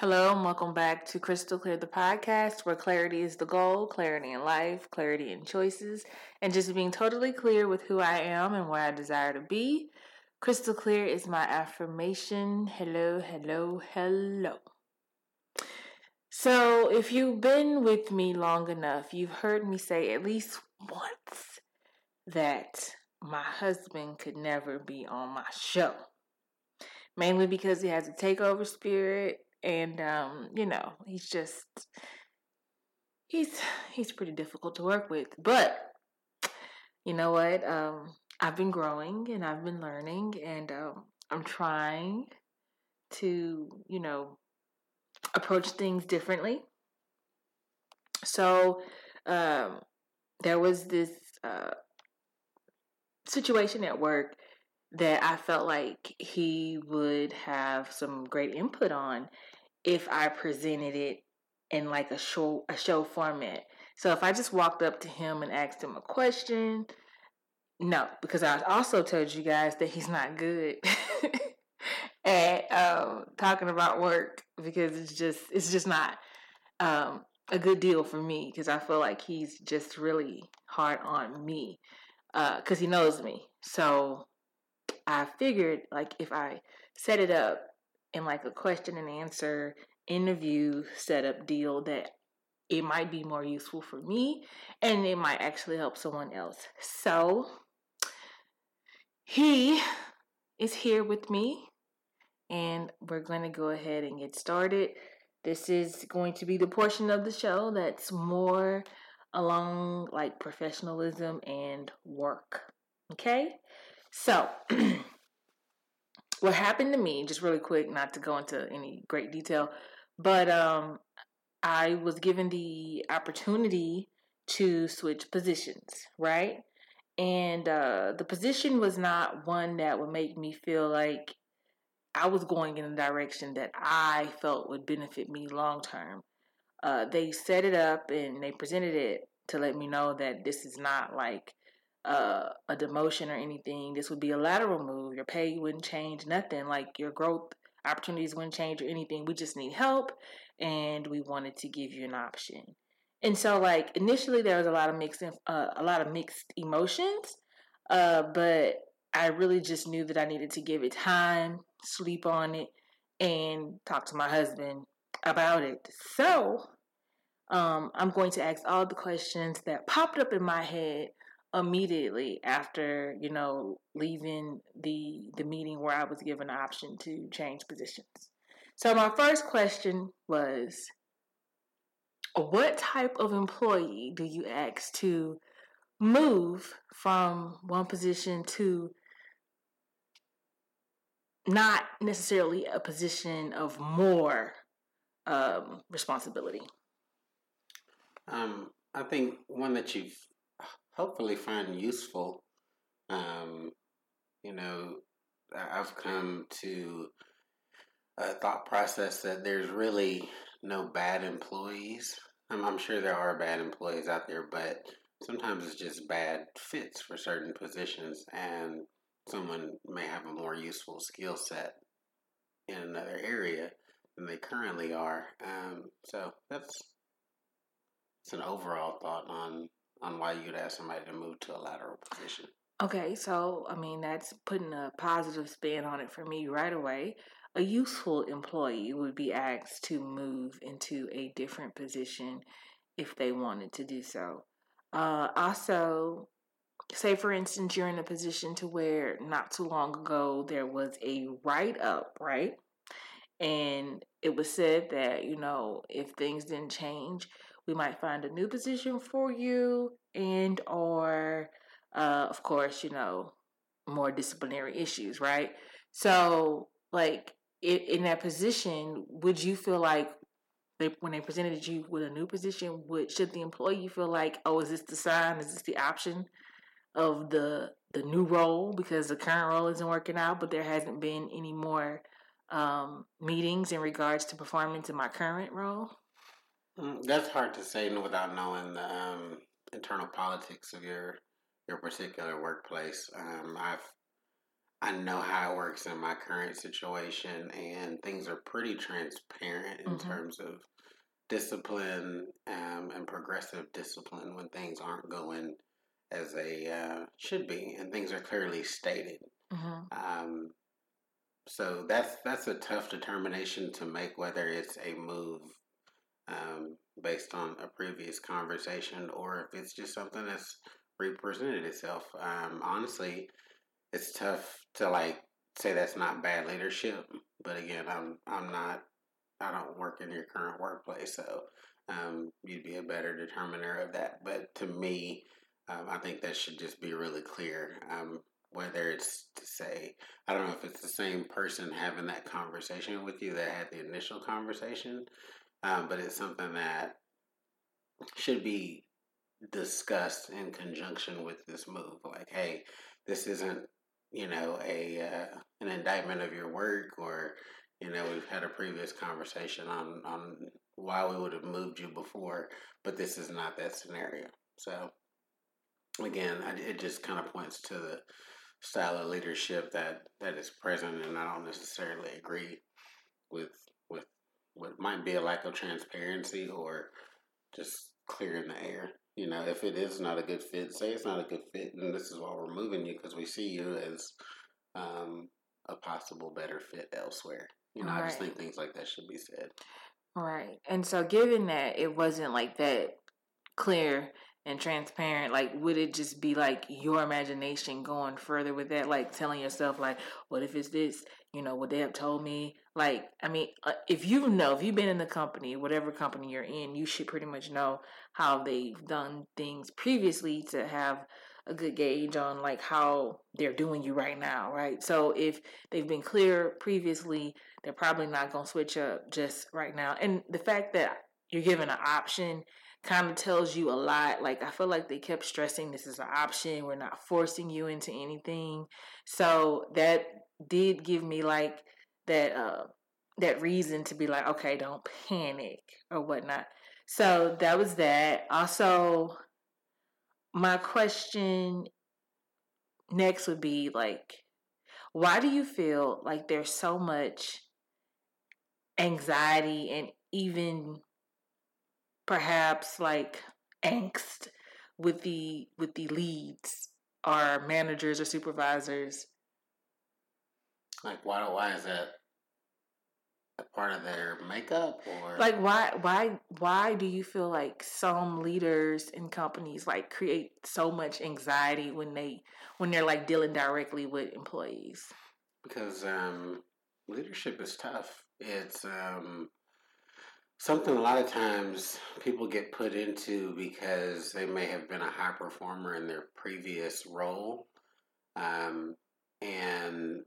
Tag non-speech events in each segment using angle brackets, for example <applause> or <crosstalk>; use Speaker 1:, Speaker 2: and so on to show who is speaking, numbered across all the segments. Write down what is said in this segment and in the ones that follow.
Speaker 1: Hello, and welcome back to Crystal Clear the podcast, where clarity is the goal, clarity in life, clarity in choices, and just being totally clear with who I am and where I desire to be. Crystal clear is my affirmation. Hello, hello, hello. So, if you've been with me long enough, you've heard me say at least once that my husband could never be on my show. Mainly because he has a takeover spirit and um, you know, he's just he's he's pretty difficult to work with. But you know what? Um, I've been growing and I've been learning and um, I'm trying to, you know, approach things differently. So um, there was this uh, situation at work that I felt like he would have some great input on if I presented it in like a show a show format. So if I just walked up to him and asked him a question, no, because I also told you guys that he's not good <laughs> at um, talking about work because it's just it's just not um, a good deal for me because I feel like he's just really hard on me because uh, he knows me. So I figured like if I set it up in like a question and answer interview setup deal that it might be more useful for me and it might actually help someone else. So he is here with me and we're going to go ahead and get started. This is going to be the portion of the show that's more along like professionalism and work. Okay? So, <clears throat> what happened to me, just really quick, not to go into any great detail, but um, I was given the opportunity to switch positions, right? And uh, the position was not one that would make me feel like I was going in a direction that I felt would benefit me long term. Uh, they set it up and they presented it to let me know that this is not like uh, a demotion or anything. This would be a lateral move. Your pay wouldn't change, nothing. Like your growth opportunities wouldn't change or anything. We just need help, and we wanted to give you an option. And so, like initially, there was a lot of mixed, uh, a lot of mixed emotions, uh, but I really just knew that I needed to give it time, sleep on it, and talk to my husband about it. So, um, I'm going to ask all the questions that popped up in my head immediately after you know leaving the the meeting where I was given the option to change positions. So my first question was what type of employee do you ask to move from one position to not necessarily a position of more um, responsibility?
Speaker 2: Um, I think one that you've hopefully find useful. Um, you know, I've come to a thought process that there's really no bad employees. I'm, I'm sure there are bad employees out there, but sometimes it's just bad fits for certain positions, and someone may have a more useful skill set in another area than they currently are. Um, so that's it's an overall thought on on why you'd ask somebody to move to a lateral position.
Speaker 1: Okay, so I mean that's putting a positive spin on it for me right away. A useful employee would be asked to move into a different position if they wanted to do so. Uh, also, say for instance you're in a position to where not too long ago there was a write up, right? And it was said that you know if things didn't change, we might find a new position for you and or uh, of course you know more disciplinary issues right? So like in, in that position would you feel like they, when they presented you with a new position would should the employee feel like oh is this the sign? Is this the option of the the new role? Because the current role isn't working out but there hasn't been any more um, meetings in regards to performance in my current role
Speaker 2: that's hard to say without knowing the um, internal politics of your your particular workplace. Um, I've I know how it works in my current situation, and things are pretty transparent in
Speaker 1: Mhm.
Speaker 2: terms of discipline um, and progressive discipline when things aren't going as they uh, should be, and things are clearly stated.
Speaker 1: hmm
Speaker 2: Um, so that's that's a tough determination to make whether it's a move um, based on a previous conversation or if it's just something that's represented itself. Um, honestly, it's tough to like say that's not bad leadership, but again, I'm I'm not I don't work in your current workplace, so um, you'd be a better determiner of that. But to me, um, I think that should just be really clear. Um, whether it's to say, I don't know if it's the same person having that conversation with you that had the initial conversation, um, but it's something that should be discussed in conjunction with this move. Like, hey, this isn't, you know, a uh, an indictment of your work, or you know, we've had a previous conversation on on why we would have moved you before, but this is not that scenario. So, again, I, it just kind of points to the style of leadership that that is present, and I don't necessarily agree with with what might be a lack of transparency or just clearing the air. You know, if it is not a good fit, say it's not a good fit, and this is why we're moving you because we see you as um, a possible better fit elsewhere. You know, I just think things like that should be said.
Speaker 1: Right. And so, given that it wasn't like that clear and transparent, like, would it just be like your imagination going further with that? Like, telling yourself, like, what if it's this? You know, would they have told me? Like, I mean, uh, if you know, if you've been in the company, whatever company you're in, you should pretty much know how they've done things previously to have a good gauge on like how they're doing you right now, right? So if they've been clear previously, they're probably not going to switch up just right now. And the fact that you're given an option kind of tells you a lot. Like, I feel like they kept stressing this is an option. We're not forcing you into anything. So that did give me like that, uh, that reason to be like, okay, don't panic or whatnot. So that was that. Also, my question next would be like, why do you feel like there's so much anxiety and even perhaps like angst with the with the leads or managers or supervisors
Speaker 2: Like, why? Why is that a part of their makeup, or
Speaker 1: like why why why do you feel like some leaders in companies like create so much anxiety when they when they're like dealing directly with employees
Speaker 2: because um, leadership is tough. It's um, something a lot of times people get put into because they may have been a high performer in their previous role. Um, and,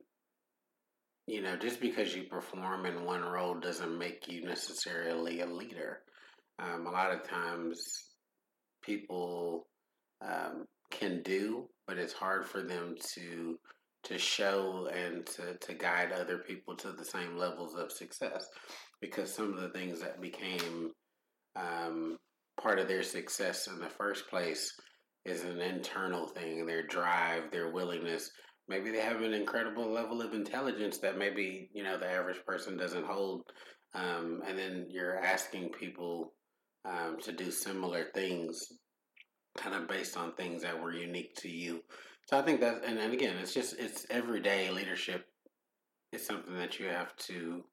Speaker 2: you know, just because you perform in one role doesn't make you necessarily a leader. Um, a lot of times people um, can do, but it's hard for them to to show and to, to guide other people to the same levels of success because some of the things that became um, part of their success in the first place is an internal thing their drive their willingness maybe they have an incredible level of intelligence that maybe you know the average person doesn't hold um, and then you're asking people um, to do similar things kind of based on things that were unique to you so I think that, and, and again, it's just it's everyday leadership. It's something that you have to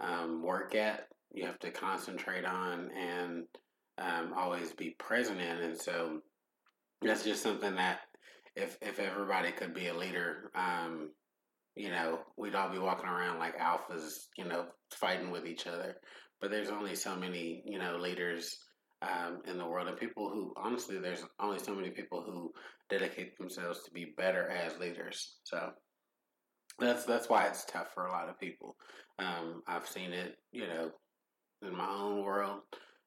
Speaker 2: um, work at. You have to concentrate on and um, always be present in. And so that's just something that if if everybody could be a leader, um, you know, we'd all be walking around like alphas, you know, fighting with each other. But there's only so many, you know, leaders um, in the world, and people who honestly, there's only so many people who dedicate themselves to be better as leaders. So that's that's why it's tough for a lot of people. Um, I've seen it, you know, in my own world.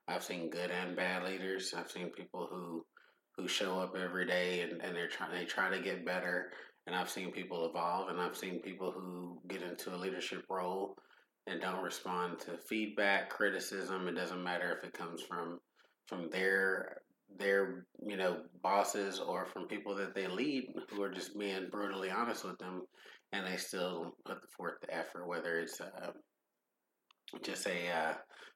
Speaker 2: I've seen good and bad leaders. I've seen people who who show up every day and, and they're trying they try to get better. And I've seen people evolve, and I've seen people who get into a leadership role and don't respond to feedback, criticism. It doesn't matter if it comes from from their their you know bosses or from people that they lead who are just being brutally honest with them and they still put forth the effort, whether it's uh, just a uh,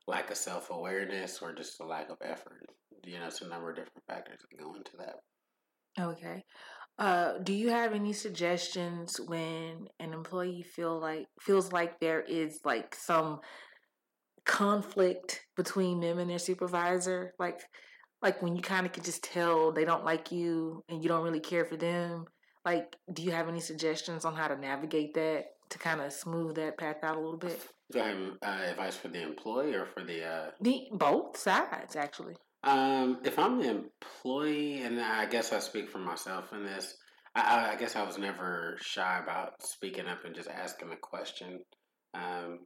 Speaker 2: lack of self awareness or just a lack of effort. You know, it's a number of different factors that go into that.
Speaker 1: Okay. Uh, do you have any suggestions when an employee feel like feels like there is like some conflict between them and their supervisor? Like like when you kind of could just tell they don't like you and you don't really care for them. Like, do you have any suggestions on how to navigate that to kind of smooth that path out a little bit?
Speaker 2: Do I have uh, advice for the employee or for the uh...
Speaker 1: the both sides actually?
Speaker 2: Um, if I'm the employee, and I guess I speak for myself in this, I, I guess I was never shy about speaking up and just asking a question. Um,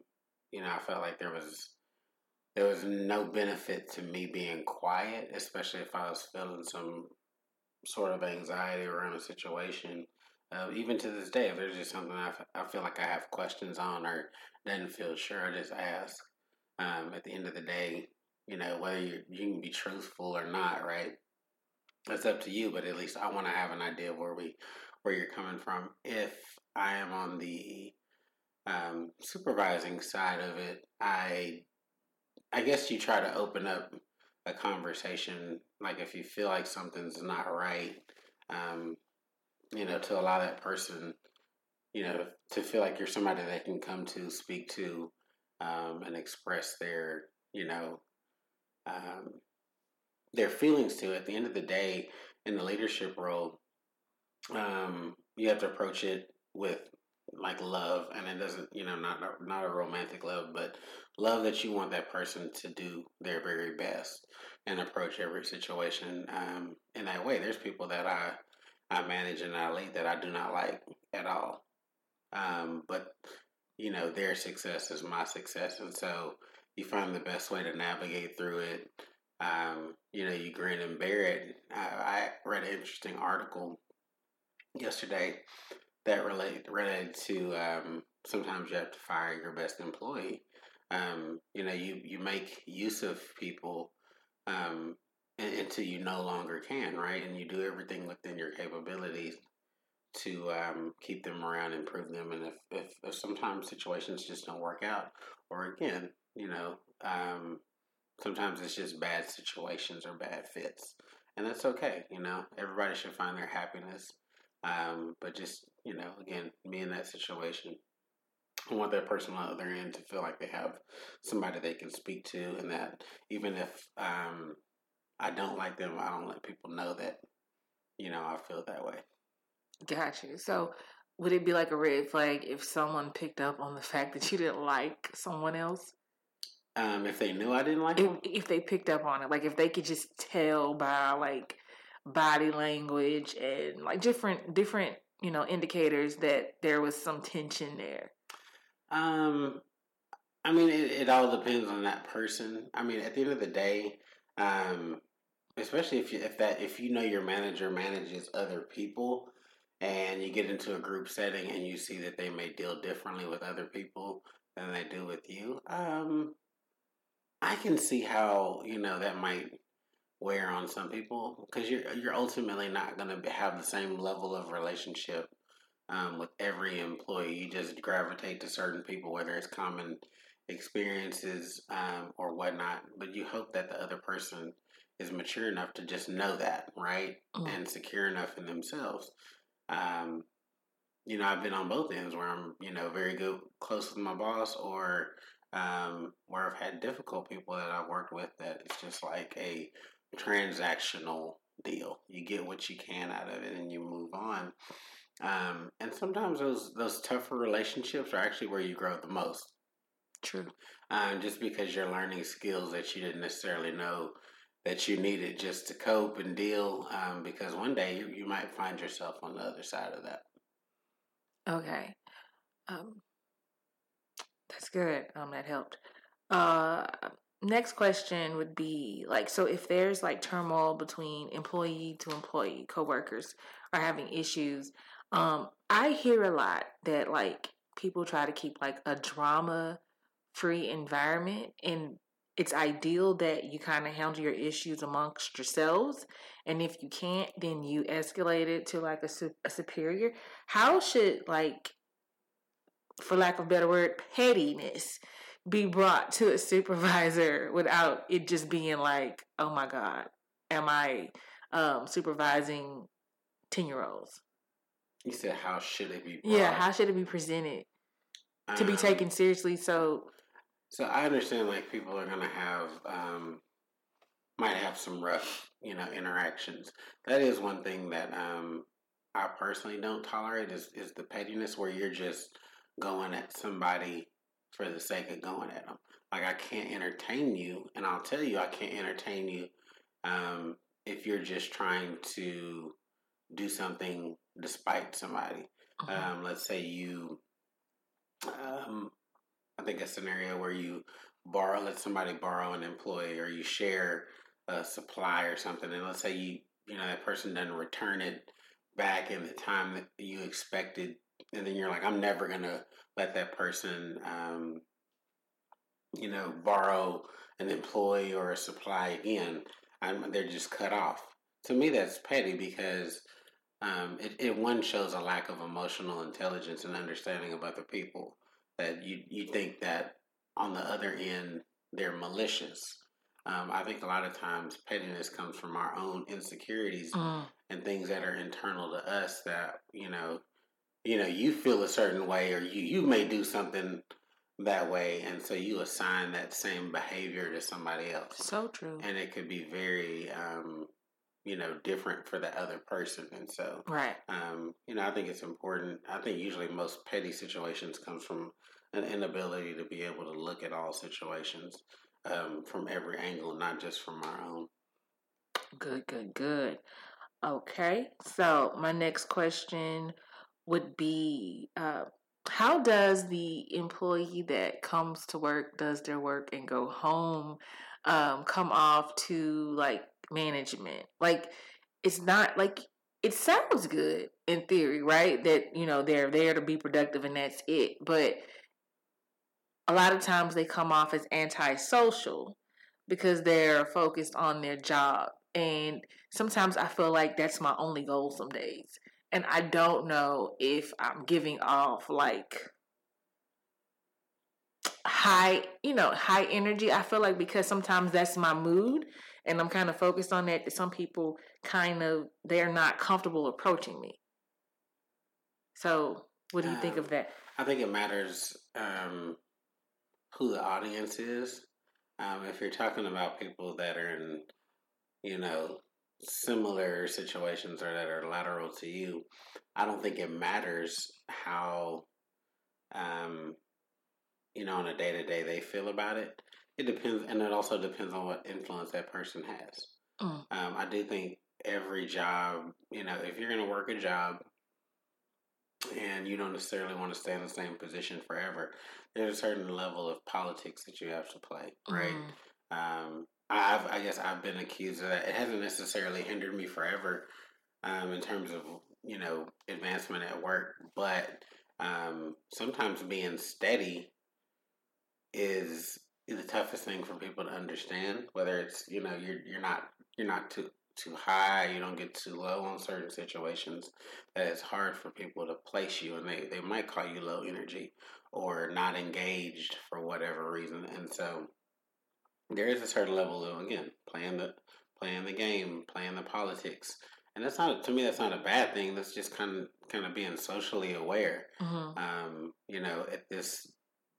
Speaker 2: you know, I felt like there was there was no benefit to me being quiet, especially if I was feeling some sort of anxiety around a situation. Uh, even to this day, if there's just something I, f- I feel like I have questions on or doesn't feel sure, I just ask. Um, at the end of the day, you know, whether you, you can be truthful or not, right? That's up to you, but at least I want to have an idea where we, where you're coming from. If I am on the um, supervising side of it, I I guess you try to open up a conversation. Like if you feel like something's not right, um, you know, to allow that person, you know, to feel like you're somebody they can come to, speak to, um, and express their, you know, um, their feelings to. At the end of the day, in the leadership role, um, you have to approach it with like love, and it doesn't, you know, not not a romantic love, but love that you want that person to do their very best and approach every situation um, in that way. There's people that I I manage and I lead that I do not like at all, um, but you know their success is my success, and so you find the best way to navigate through it. Um, you know, you grin and bear it. I, I read an interesting article yesterday that relate related to um, sometimes you have to fire your best employee. Um, you know, you you make use of people um, until you no longer can, right? And you do everything within your capabilities to um, keep them around, improve them, and if, if, if sometimes situations just don't work out, or again, you know, um, sometimes it's just bad situations or bad fits, and that's okay. You know, everybody should find their happiness um, but just, you know, again, me in that situation, I want that person on the other end to feel like they have somebody they can speak to, and that even if um, I don't like them, I don't let people know that, you know, I feel that way.
Speaker 1: Got you. So, would it be like a red flag if someone picked up on the fact that you didn't like someone else?
Speaker 2: Um, if they knew I didn't like
Speaker 1: if, if they picked up on it, like if they could just tell by like body language and like different different you know indicators that there was some tension there?
Speaker 2: Um i mean it, it all depends on that person. I mean at the end of the day um especially if you if that if you know your manager manages other people and you get into a group setting and you see that they may deal differently with other people than they do with you um i can see how you know that might wear on some people because you're you're ultimately not going to have the same level of relationship um, with every employee. You just gravitate to certain people, whether it's common experiences um, or whatnot. But you hope that the other person is mature enough to just know that, right, mm. and secure enough in themselves. Um, you know, I've been on both ends where I'm, you know, very good, close with my boss, or um, where I've had difficult people that I've worked with that it's just like a transactional deal. You get what you can out of it and you move on. Um, and sometimes those those tougher relationships are actually where you grow the most.
Speaker 1: True.
Speaker 2: Um, just because you're learning skills that you didn't necessarily know that you needed just to cope and deal. Um, because one day you, you might find yourself on the other side of that.
Speaker 1: Okay. Um, that's good. Um, that helped. Uh, next question would be like so if there's like turmoil between employee to employee coworkers are having issues um i hear a lot that like people try to keep like a drama free environment and it's ideal that you kind of handle your issues amongst yourselves and if you can't then you escalate it to like a, a superior. How should like for lack of a better word, pettiness be brought to a supervisor without it just being like, oh my God, am I um, supervising 10 year olds?
Speaker 2: You said, how should it be?
Speaker 1: Brought? Yeah, how should it be presented um, to be um, taken seriously? So,
Speaker 2: so I understand like people are gonna have um, might have some rough, you know, interactions. That is one thing that um, I personally don't tolerate is is the pettiness where you're just going at somebody for the sake of going at them. Like I can't entertain you, and I'll tell you I can't entertain you um, if you're just trying to do something despite somebody. Uh-huh. Um, let's say you, um, I think a scenario where you borrow, let somebody borrow an employee, or you share a supply or something, and let's say you, you know, that person doesn't return it back in the time that you expected, and then you're like, I'm never gonna let that person, um, you know, borrow an employee or a supply again. I'm, they're just cut off. To me, that's petty because um, it, it one shows a lack of emotional intelligence and understanding of other people. That you you think that on the other end they're malicious. Um, I think a lot of times pettiness comes from our own insecurities mm. and things that are internal to us that you know you know you feel a certain way or you you may do something that way and so you assign that same behavior to somebody else.
Speaker 1: So true.
Speaker 2: And it could be very um you know different for the other person and so
Speaker 1: right.
Speaker 2: um you know i think it's important. I think usually most petty situations comes from an inability to be able to look at all situations um from every angle not just from our own.
Speaker 1: Good good good. Okay so my next question would be uh, how does the employee that comes to work, does their work, and go home um, come off to like management? Like, it's not like it sounds good in theory, right? That you know they're there to be productive and that's it. But a lot of times they come off as antisocial because they're focused on their job. And sometimes I feel like that's my only goal some days and I don't know if I'm giving off like high, you know, high energy. I feel like because sometimes that's my mood and I'm kind of focused on that, that some people kind of they're not comfortable approaching me. So, what do you um, think of that?
Speaker 2: I think it matters um, who the audience is. Um, if you're talking about people that are in, you know, similar situations or that are lateral to you, I don't think it matters how, um, you know, on a day to day they feel about it. It depends, and it also depends on what influence that person has. Mm. Um, I do think every job, you know, if you're going to work a job and you don't necessarily want to stay in the same position forever, there's a certain level of politics that you have to play, right? Mm. Um, I've, I guess I've been accused of that. It hasn't necessarily hindered me forever um, in terms of you know advancement at work, but um, sometimes being steady is the toughest thing for people to understand. Whether it's you know you're you're not you're not too too high, you don't get too low on certain situations. That it's hard for people to place you, and they they might call you low energy or not engaged for whatever reason, and so there is a certain level of again playing the playing the game, playing the politics, and that's not to me that's not a bad thing. That's just kind of kind of being socially aware. Mm-hmm. Um, you know, at this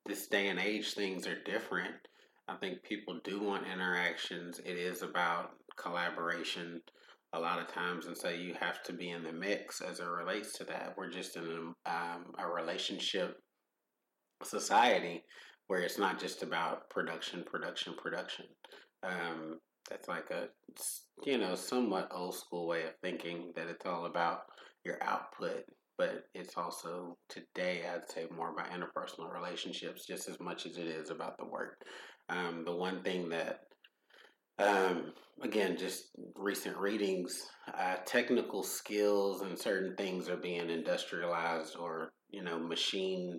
Speaker 2: this day and age, things are different. I think people do want interactions. It is about collaboration a lot of times, and so you have to be in the mix as it relates to that. We're just in a, um, a relationship society where it's not just about production, production, production. Um, that's like a you know somewhat old school way of thinking that it's all about your output, but it's also today I'd say more about interpersonal relationships just as much as it is about the work. Um, the one thing that um, again, just recent readings, uh, technical skills and certain things are being industrialized or you know machine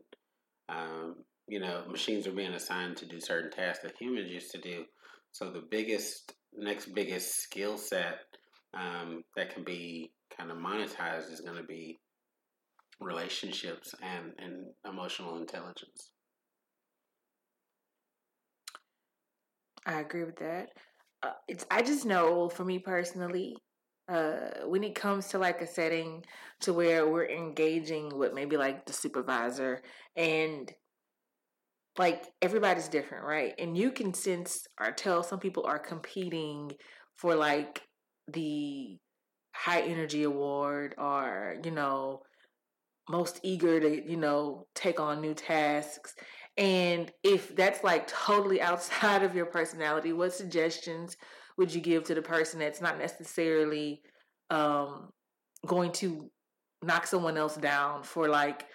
Speaker 2: um, you know, machines are being assigned to do certain tasks that humans used to do. So the biggest, next biggest skill set um, that can be kind of monetized is going to be relationships and, and emotional intelligence.
Speaker 1: I agree with that. Uh, it's I just know for me personally, uh, when it comes to like a setting to where we're engaging with maybe like the supervisor and like everybody's different, right? And you can sense or tell some people are competing for like the high energy award or, you know, most eager to, you know, take on new tasks. And if that's like totally <laughs> outside of your personality, what suggestions would you give to the person that's not necessarily um, going to knock someone else down for like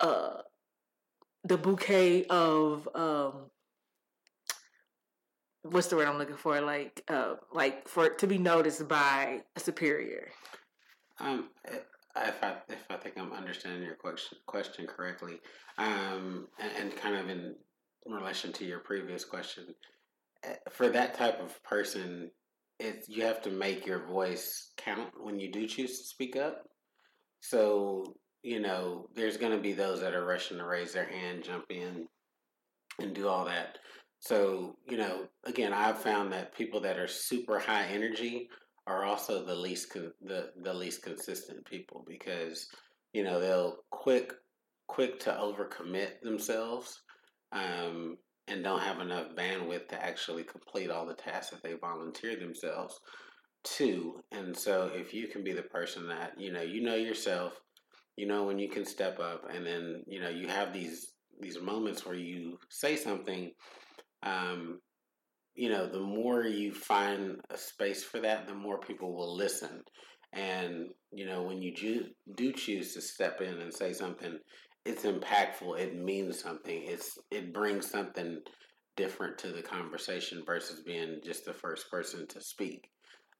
Speaker 1: uh, the bouquet of um, what's the word I'm looking for? Like, uh, like for to be noticed by a superior.
Speaker 2: Um, eh, if I if I think I'm understanding your question question correctly, um, and, and kind of in relation to your previous question, eh, for that type of person, it you have to make your voice count when you do choose to speak up. So you know, there's going to be those that are rushing to raise their hand, jump in, and do all that. So, you know, again, I've found that people that are super high energy are also the least con- the the least consistent people because you know they'll quick quick to overcommit themselves um, and don't have enough bandwidth to actually complete all the tasks that they volunteer themselves to. And so, if you can be the person that you know you know yourself, you know when you can step up, and then you know you have these these moments where you say something um, you know, the more you find a space for that, the more people will listen. And, you know, when you do, do choose to step in and say something, it's impactful. It means something. It's it brings something different to the conversation versus being just the first person to speak.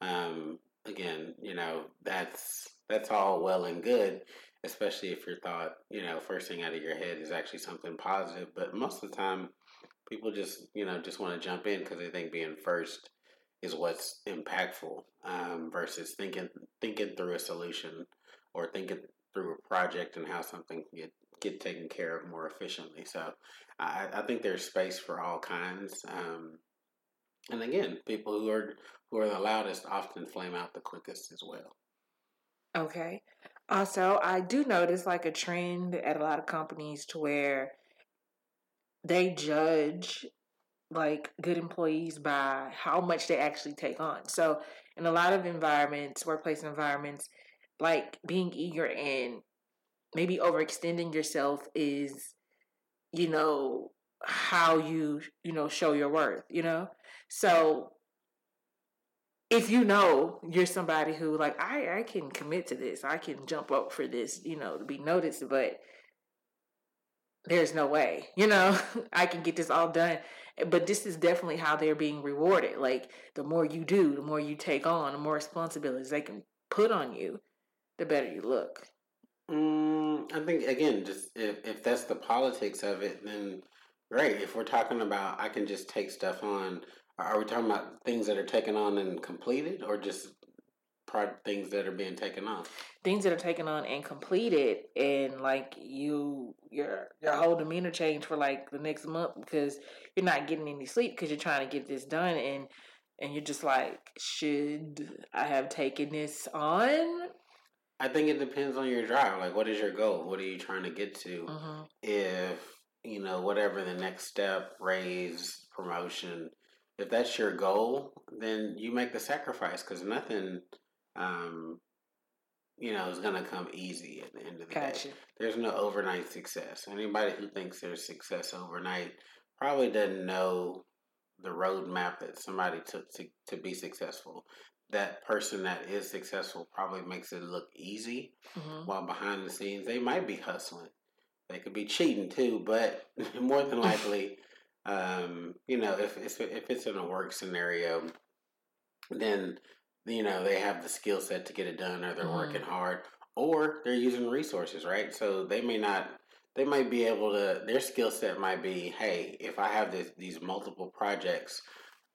Speaker 2: Um, again, you know, that's that's all well and good, especially if your thought, you know, first thing out of your head is actually something positive. But most of the time, people just you know just want to jump in because they think being first is what's impactful um, versus thinking thinking through a solution or thinking through a project and how something can get get taken care of more efficiently. So I, I think there's space for all kinds. Um, and again, people who are who are the loudest often flame out the quickest as well.
Speaker 1: Okay. Also, I do notice like a trend at a lot of companies to where they judge like good employees by how much they actually take on. So in a lot of environments, workplace environments, like being eager and maybe overextending yourself is, you know, how you, you know, show your worth, you know? So if you know you're somebody who like I I can commit to this, I can jump up for this, you know, to be noticed, but there's no way, you know, <laughs> I can get this all done. But this is definitely how they're being rewarded. Like the more you do, the more you take on, the more responsibilities they can put on you, the better you look.
Speaker 2: Mm, I think again, just if if that's the politics of it, then great. If we're talking about, I can just take stuff on. Are we talking about things that are taken on and completed, or just things that are being taken on?
Speaker 1: Things that are taken on and completed and like you your your whole demeanor change for like the next month because you're not getting any sleep because you're trying to get this done and and you're just like should i have taken this on?
Speaker 2: I think it depends on your drive. Like what is your goal? What are you trying to get to? Mm-hmm. if you know whatever the next step raise promotion if that's your goal then you make the sacrifice because nothing um, you know, is going to come easy at the end of the gotcha. day. There's no overnight success. Anybody who thinks there's success overnight probably doesn't know the roadmap that somebody took to, to be successful. That person that is successful probably makes it look easy, mm-hmm. while behind the scenes they might be hustling. They could be cheating too, but <laughs> more than likely, um, you know, if it's if it's in a work scenario, then you know they have the skill set to get it done or they're mm. working hard or they're using resources right so they may not they might be able to their skill set might be hey if i have this, these multiple projects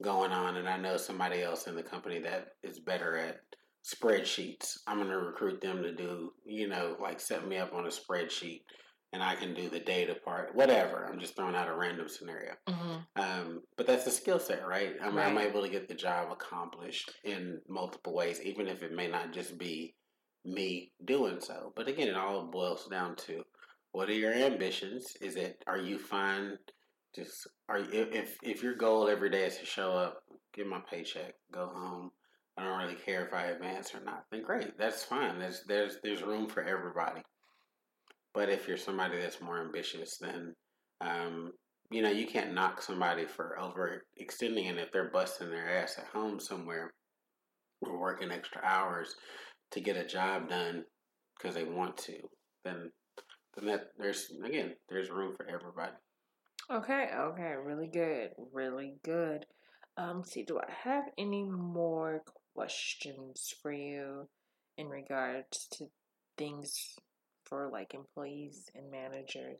Speaker 2: going on and i know somebody else in the company that is better at spreadsheets. I'm going to recruit them to do, you know, like set me up on a spreadsheet and I can do the data part, whatever. I'm just throwing out a random scenario. Mm-hmm. Um, but that's a skill set, right? I'm, right? I'm able to get the job accomplished in multiple ways, even if it may not just be me doing so. But again, it all boils down to what are your ambitions? Is it are you fine? Just are you, if if your goal every day is to show up, get my paycheck, go home. I don't really care if I advance or not. Then great, that's fine. There's there's there's room for everybody. But if you're somebody that's more ambitious, then um, you know you can't knock somebody for overextending, and if they're busting their ass at home somewhere or working extra hours to get a job done because they want to, then then that there's again there's room for everybody.
Speaker 1: Okay, okay, really good, really good. Um, see, do I have any more questions for you in regards to things for like employees and managers?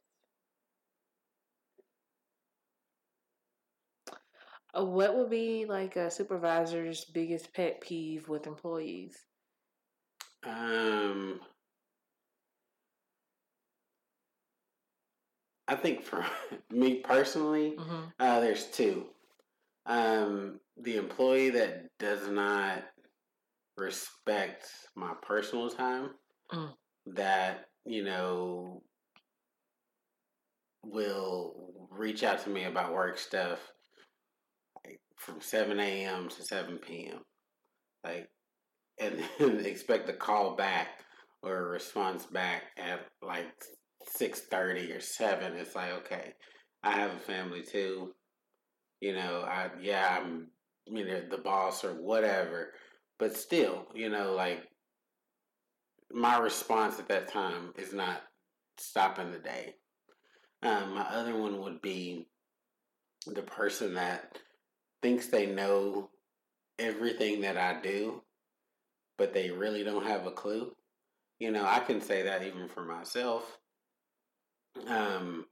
Speaker 1: Uh, what would be like a supervisor's biggest pet peeve with employees? Um,
Speaker 2: I think for <laughs> me personally, mm-hmm. uh, there's two. Um, the employee that does not respect my personal time, mm. that you know will reach out to me about work stuff like, from 7 a.m. to 7 p.m. Like, and <laughs> then expect a call back or a response back at like six thirty or seven, it's like okay, I have a family too. You know, I yeah, I'm you know the boss or whatever, but still, you know, like my response at that time is not stopping the day. Um, my other one would be the person that thinks they know everything that I do, but they really don't have a clue. You know, I can say that even for myself um,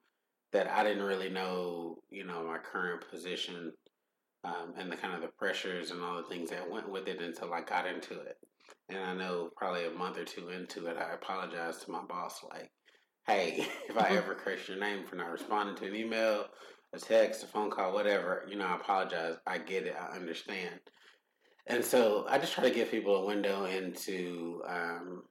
Speaker 2: that I didn't really know, you know, my current position um, and the kind of the pressures and all the things that went with it until I got into it. And I know probably a month or two into it, I apologized to my boss, like, hey, <laughs> if I ever curse your name for not responding to an email, a text, a phone call, whatever, you know, I apologize. I get it. I understand. And so I just try to give people a window into um,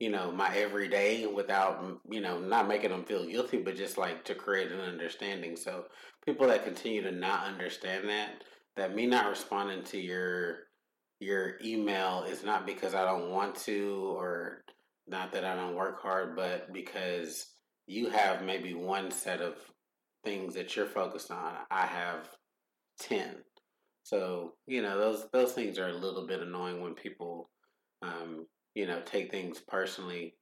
Speaker 2: you know, my everyday without, you know, not making them feel guilty, but just like to create an understanding. So people that continue to not understand that, that me not responding to your your email is not because I don't want to or not that I don't work hard, but because you have maybe one set of things that you're focused on. I have 10. So, you know, those those things are a little bit annoying when people um, you know, take things personally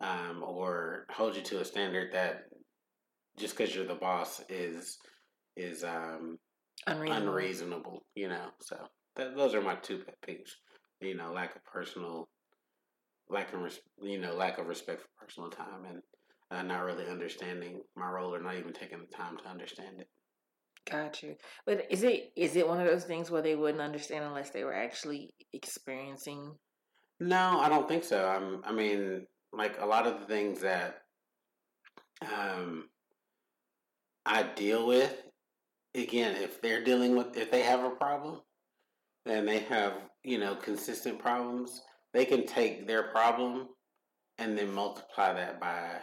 Speaker 2: um, or hold you to a standard that just because you're the boss is is um, unreasonable. unreasonable. You know, so that, those are my two pet peeves. You know, lack of personal, lack of you know, lack of respect for personal time, and uh, not really understanding my role or not even taking the time to understand it.
Speaker 1: Got you. But is it is it one of those things where they wouldn't understand unless they were actually experiencing
Speaker 2: no, I don't think so. I'm, I mean, like a lot of the things that um, I deal with, again, if they're dealing with, if they have a problem, and they have, you know, consistent problems, they can take their problem and then multiply that by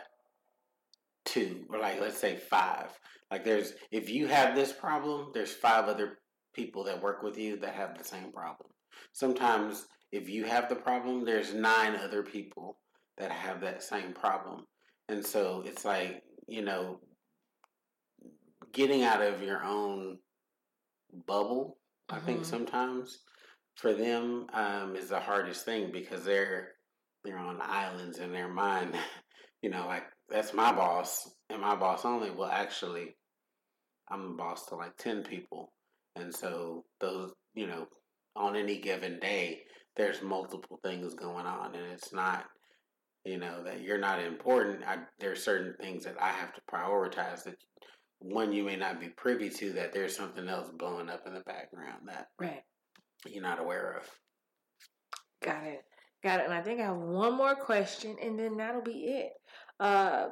Speaker 2: two, or like let's say five. Like there's, if you have this problem, there's five other people that work with you that have the same problem. Sometimes if you have the problem, there's nine other people that have that same problem. And so it's like, you know, getting out of your own bubble, mm-hmm. I think mm-hmm. sometimes for them um, is the hardest thing because they're they're on islands in their mind. <laughs> you know, like that's my boss and my boss only. Well, actually, I'm a boss to like ten people, and so those, you know, on any given day, there's multiple things going on, and it's not, you know, that you're not important. I, there's certain things that I have to prioritize that one you may not be privy to. That there's something else blowing up in the background that
Speaker 1: right
Speaker 2: you're not aware of.
Speaker 1: Got it. Got it. And I think I have one more question, and then that'll be it. Uh,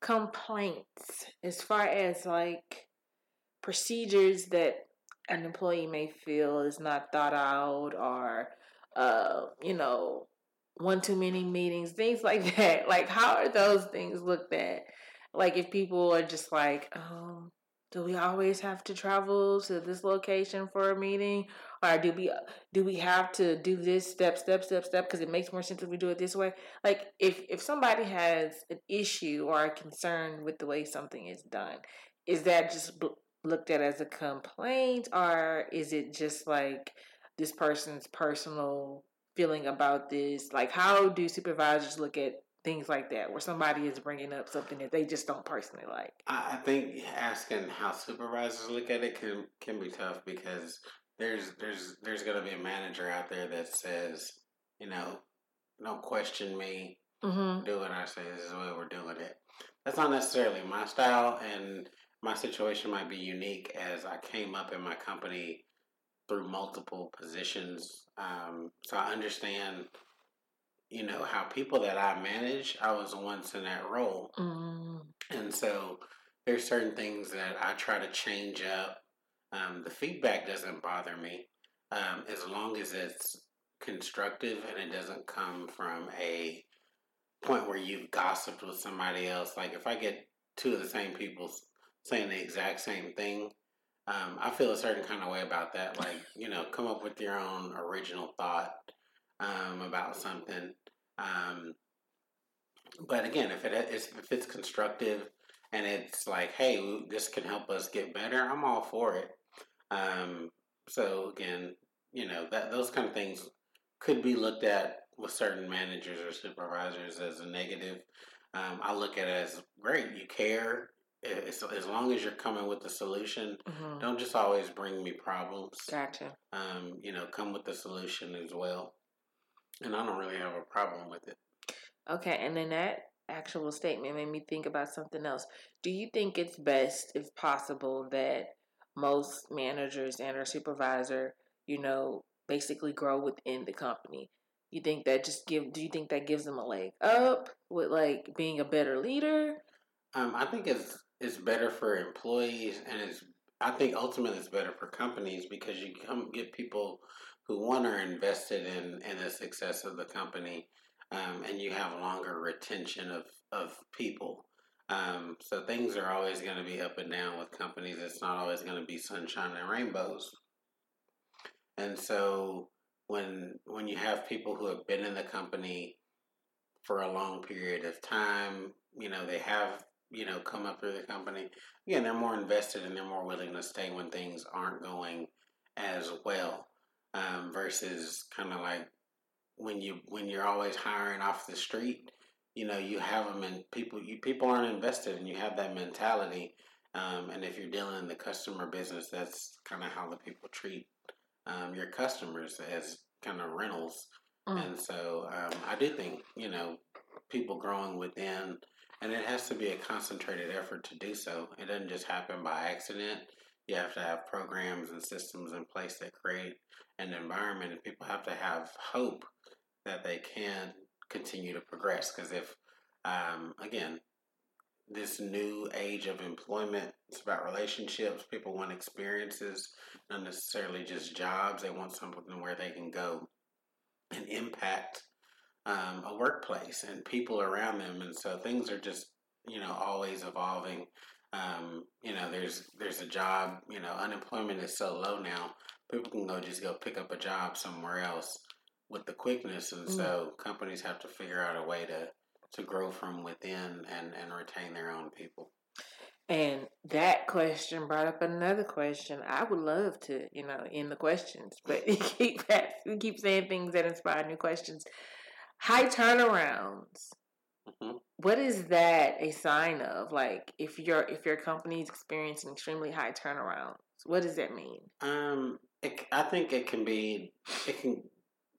Speaker 1: complaints, as far as like procedures that an employee may feel is not thought out, or uh, you know, one too many meetings, things <laughs> like that. Like, how are those things looked at? Like, if people are just like, um, do we always have to travel to this location for a meeting? Or do we do we have to do this step step step step? Because it makes more sense if we do it this way. Like if if somebody has an issue or a concern with the way something is done is that just looked at as a complaint? Or is it just like this person's personal feeling about this? Like how do supervisors look at things like that, where somebody is bringing up something that they just don't personally like.
Speaker 2: I think asking how supervisors look at it can can be tough because there's there's there's going to be a manager out there that says, you know, don't question me, mm-hmm. do what I say. This is the way we're doing it. That's not necessarily my style, and my situation might be unique as I came up in my company through multiple positions. Um, so I understand you know how people that I manage, I was once in that role, mm. and so there's certain things that I try to change up. Um, the feedback doesn't bother me um, as long as it's constructive and it doesn't come from a point where you've gossiped with somebody else. Like if I get two of the same people saying the exact same thing, um, I feel a certain kind of way about that. Like you know, come up with your own original thought um, about something. Um, but again, if it is, if it's constructive and it's like, hey, this can help us get better, I'm all for it. Um, so again, you know that those kind of things could be looked at with certain managers or supervisors as a negative. Um, I look at it as great. You care. It's, as long as you're coming with the solution, mm-hmm. don't just always bring me problems.
Speaker 1: Gotcha.
Speaker 2: Um, you know, come with the solution as well and I don't really have a problem with it.
Speaker 1: Okay, and then that actual statement made me think about something else. Do you think it's best, if possible, that most managers and or supervisor, you know, basically grow within the company? You think that just give? Do you think that gives them a leg up with like being a better leader?
Speaker 2: Um, I think it's it's better for employees, and it's I think ultimately it's better for companies because you come get people who one are invested in in the success of the company, um, and you have longer retention of of people. Um, so things are always going to be up and down with companies. It's not always going to be sunshine and rainbows. And so when when you have people who have been in the company for a long period of time, you know, they have, you know, come up through the company. Again, they're more invested and they're more willing to stay when things aren't going as well um, versus kind of like when you when you're always hiring off the street. You know, you have them and people you people aren't invested, and you have that mentality. Um, and if you're dealing in the customer business, that's kind of how the people treat um, your customers as kind of rentals. Mm. And so um, I do think you know people growing within, and it has to be a concentrated effort to do so. It doesn't just happen by accident. You have to have programs and systems in place that create an environment, and people have to have hope that they can continue to progress. Because if, um, again, this new age of employment, it's about relationships. People want experiences, not necessarily just jobs. They want something where they can go and impact um, a workplace and people around them. And so things are just, you know, always evolving. Um, you know, there's there's a job. You know, unemployment is so low now. People can go just go pick up a job somewhere else with the quickness, and mm. so companies have to figure out a way to to grow from within and and retain their own people.
Speaker 1: And that question brought up another question. I would love to, you know, in the questions, <laughs> but you keep you keep saying things that inspire new questions. High turnarounds. Mm-hmm. What is that a sign of? Like if your if your company is experiencing extremely high turnarounds, what does that mean?
Speaker 2: Um, it, I think it can be it can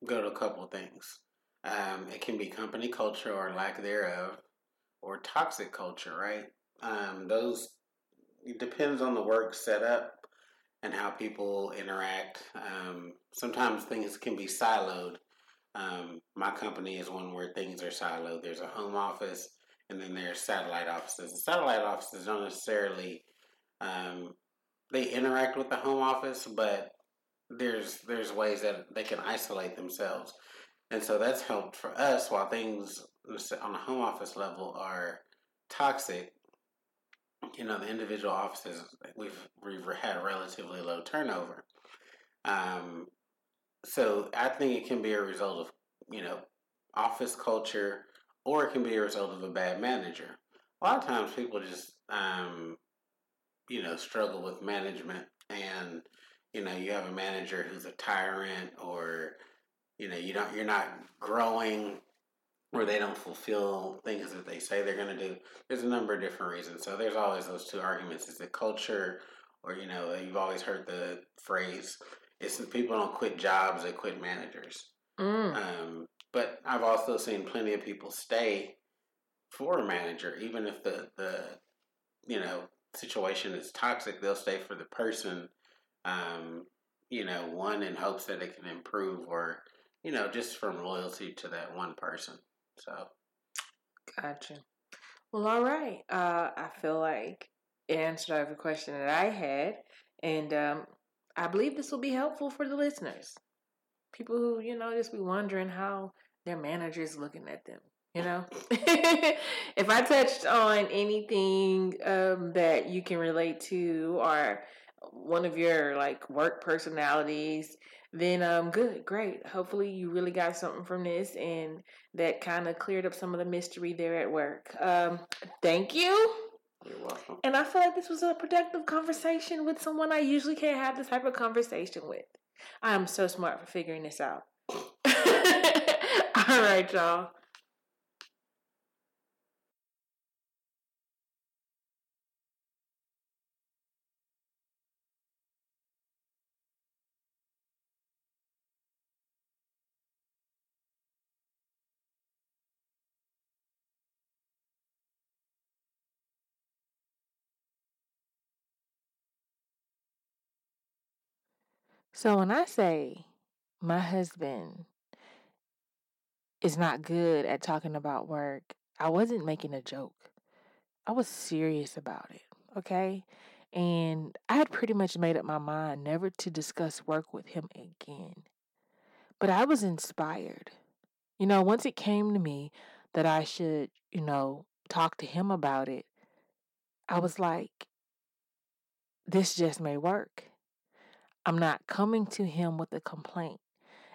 Speaker 2: go to a couple things. Um, it can be company culture or lack thereof, or toxic culture. Right? Um, those it depends on the work setup and how people interact. Um, sometimes things can be siloed Um, my company is one where things are siloed. There's a home office, and then there's satellite offices. The satellite offices don't necessarily um, they interact with the home office, but there's there's ways that they can isolate themselves, and so that's helped for us. While things on the home office level are toxic, you know, the individual offices we've we've had relatively low turnover. Um, so I think it can be a result of you know office culture, or it can be a result of a bad manager. A lot of times, people just um, you know struggle with management, and you know you have a manager who's a tyrant, or you know you don't you're not growing or they don't fulfill things that they say they're going to do. There's a number of different reasons. So there's always those two arguments: is it culture, or you know, you've always heard the phrase, "It's people don't quit jobs; they quit managers." Mm. Um, but I've also seen plenty of people stay for a manager, even if the the you know situation is toxic. They'll stay for the person. Um, you know, one in hopes that it can improve, or you know, just from loyalty to that one person. So,
Speaker 1: gotcha. Well, all right. Uh, I feel like it answered every question that I had, and um, I believe this will be helpful for the listeners. People who you know just be wondering how their manager is looking at them. You know, <laughs> <laughs> if I touched on anything um, that you can relate to, or one of your like work personalities, then um good, great. Hopefully you really got something from this and that kind of cleared up some of the mystery there at work. Um thank you.
Speaker 2: You're welcome.
Speaker 1: And I feel like this was a productive conversation with someone I usually can't have this type of conversation with. I am so smart for figuring this out. <laughs> All right, y'all. So when I say my husband is not good at talking about work, I wasn't making a joke. I was serious about it, okay? And I had pretty much made up my mind never to discuss work with him again. But I was inspired. You know, once it came to me that I should, you know, talk to him about it, I was like, this just may work. I'm not coming to him with a complaint.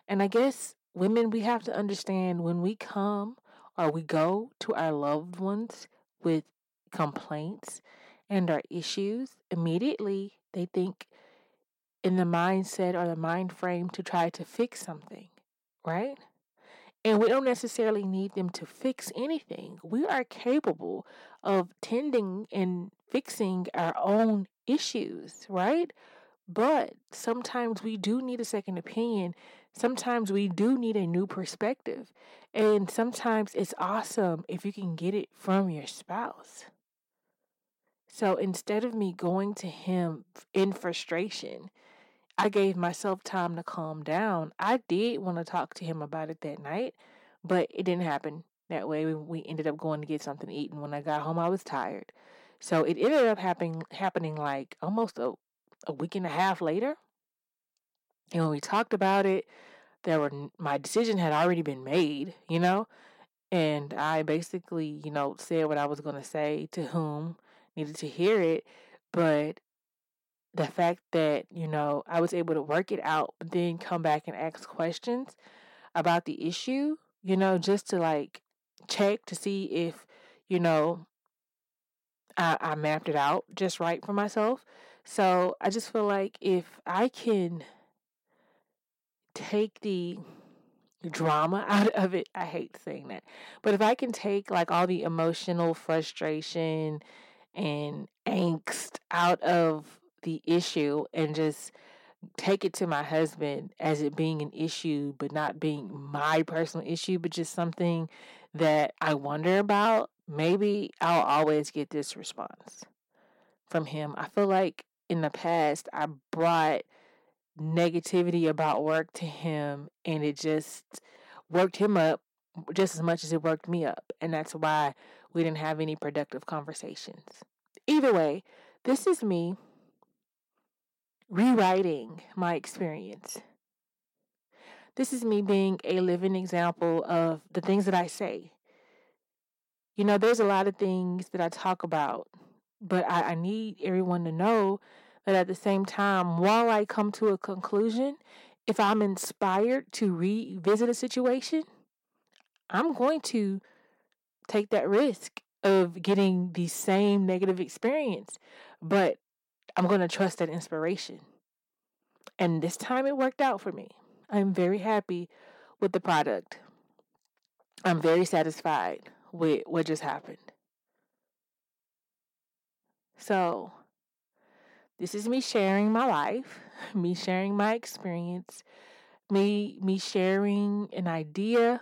Speaker 1: And I guess women, we have to understand when we come or we go to our loved ones with complaints and our issues, immediately they think in the mindset or the mind frame to try to fix something, right? And we don't necessarily need them to fix anything. We are capable of tending and fixing our own issues, right? But sometimes we do need a second opinion. Sometimes we do need a new perspective. And sometimes it's awesome if you can get it from your spouse. So instead of me going to him in frustration, I gave myself time to calm down. I did want to talk to him about it that night, but it didn't happen that way. We ended up going to get something to eat, and when I got home, I was tired. So it ended up happening happening like almost a a week and a half later. And when we talked about it, there were my decision had already been made, you know, and I basically, you know, said what I was going to say to whom needed to hear it, but the fact that, you know, I was able to work it out, but then come back and ask questions about the issue, you know, just to like check to see if, you know, I, I mapped it out just right for myself. So I just feel like if I can take the drama <laughs> out of it, I hate saying that, but if I can take like all the emotional frustration and angst out of the issue and just take it to my husband as it being an issue, but not being my personal issue, but just something that I wonder about, maybe I'll always get this response from him. I feel like in the past I brought negativity about work to him and it just worked him up just as much as it worked me up. And that's why we didn't have any productive conversations. Either way, this is me rewriting my experience. This is me being a living example of the things that I say. You know, there's a lot of things that I talk about, but I, I need everyone to know that at the same time, while I come to a conclusion, if I'm inspired to revisit a situation, I'm going to take that risk of getting the same negative experience, but I'm going to trust that inspiration. And this time it worked out for me. I'm very happy with the product. I'm very satisfied with what just happened. So, this is me sharing my life, <laughs> me sharing my experience, me me sharing an idea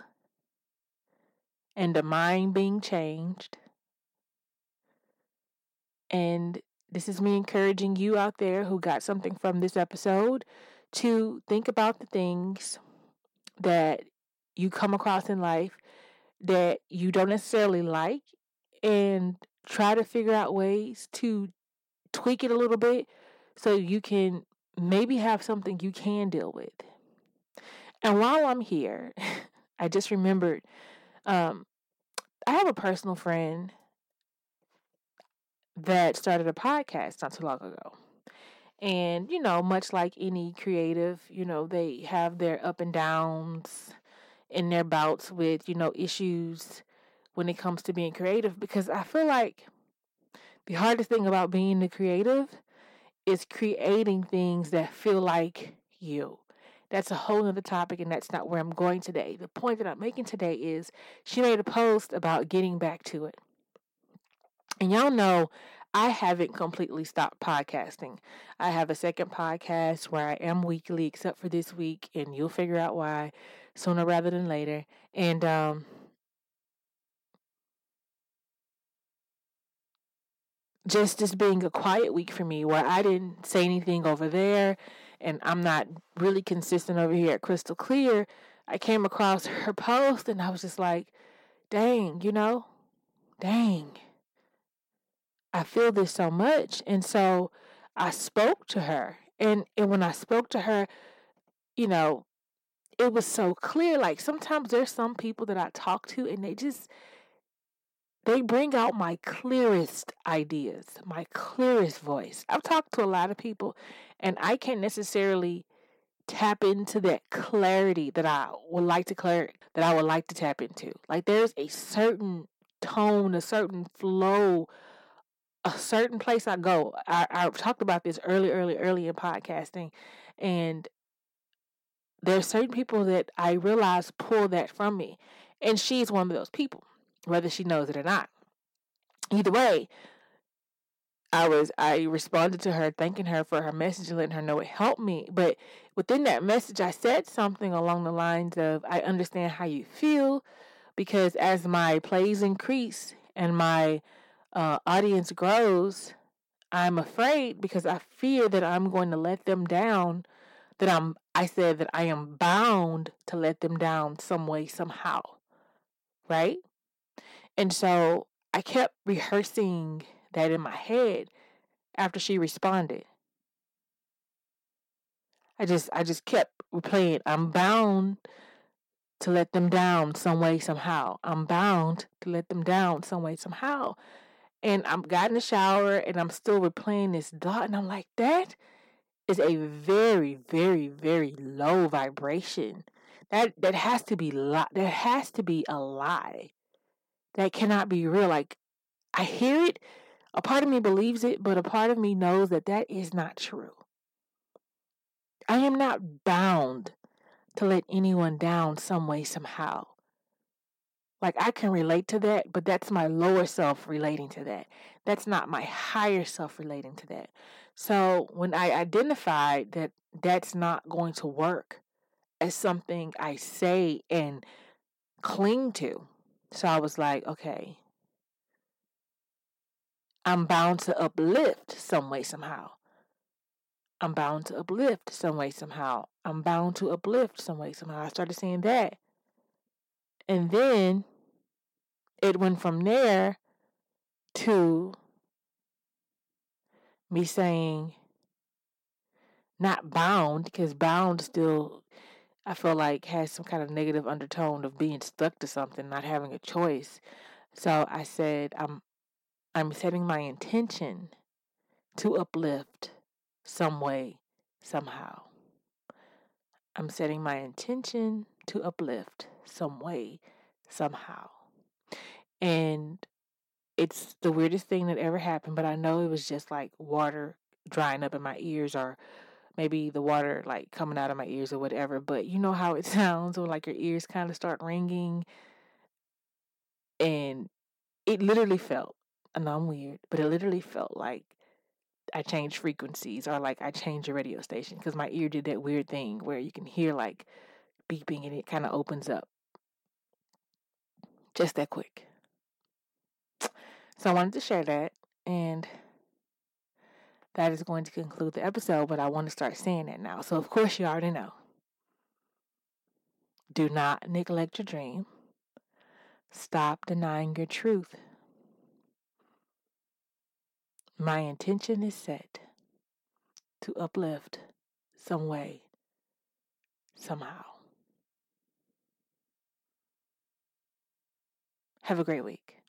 Speaker 1: and a mind being changed. And this is me encouraging you out there who got something from this episode to think about the things that you come across in life that you don't necessarily like and try to figure out ways to tweak it a little bit so you can maybe have something you can deal with. And while I'm here, <laughs> I just remembered um, I have a personal friend that started a podcast not too long ago. And, you know, much like any creative, you know, they have their up and downs in their bouts with, you know, issues when it comes to being creative because I feel like the hardest thing about being a creative is creating things that feel like you. That's a whole other topic, and that's not where I'm going today. The point that I'm making today is she made a post about getting back to it. And y'all know I haven't completely stopped podcasting. I have a second podcast where I am weekly, except for this week, and you'll figure out why sooner rather than later. And um, just this being a quiet week for me where I didn't say anything over there and I'm not really consistent over here at Crystal Clear, I came across her post and I was just like, dang, you know, dang. I feel this so much. And so I spoke to her. And, and when I spoke to her, you know, it was so clear. Like sometimes there's some people that I talk to and they just, they bring out my clearest ideas, my clearest voice. I've talked to a lot of people and I can't necessarily tap into that clarity that I would like to clear that I would like to tap into. Like there's a certain tone, a certain flow a certain place I go. I, I've talked about this early, early, early in podcasting, and there's certain people that I realize pull that from me, and she's one of those people, whether she knows it or not. Either way, I was I responded to her, thanking her for her message and letting her know it helped me. But within that message, I said something along the lines of, "I understand how you feel." Because as my plays increase and my uh, audience grows, I'm afraid because I fear that I'm going to let them down. That I'm, I said that I am bound to let them down some way, somehow. Right? And so I kept rehearsing that in my head after she responded. I just I just kept replaying, I'm bound to let them down some way, somehow. I'm bound to let them down some way, somehow. And I'm got in the shower and I'm still replaying this thought, and I'm like, that is a very, very, very low vibration. That that has to be li- that has to be a lie. That cannot be real. Like I hear it, a part of me believes it, but a part of me knows that that is not true. I am not bound to let anyone down some way, somehow. Like I can relate to that, but that's my lower self relating to that. That's not my higher self relating to that. So when I identified that that's not going to work as something I say and cling to, so I was like, okay, I'm bound to uplift some way, somehow. I'm bound to uplift some way, somehow. I'm bound to uplift some way, somehow. I started saying that. And then it went from there to me saying, not bound, because bound still, I feel like, has some kind of negative undertone of being stuck to something, not having a choice. So I said, I'm, I'm setting my intention to uplift some way, somehow. I'm setting my intention to uplift some way, somehow. And it's the weirdest thing that ever happened, but I know it was just like water drying up in my ears or maybe the water like coming out of my ears or whatever. But you know how it <laughs> sounds when like your ears kind of start ringing. And it literally felt, I know I'm weird, but it literally felt like I changed frequencies or like I changed a radio station because my ear did that weird thing where you can hear like beeping and it kind of opens up. Just that quick. So I wanted to share that and that is going to conclude the episode, but I want to start saying that now. So, of course, you already know. Do not neglect your dream. Stop denying your truth. My intention is set to uplift some way, somehow. Have a great week.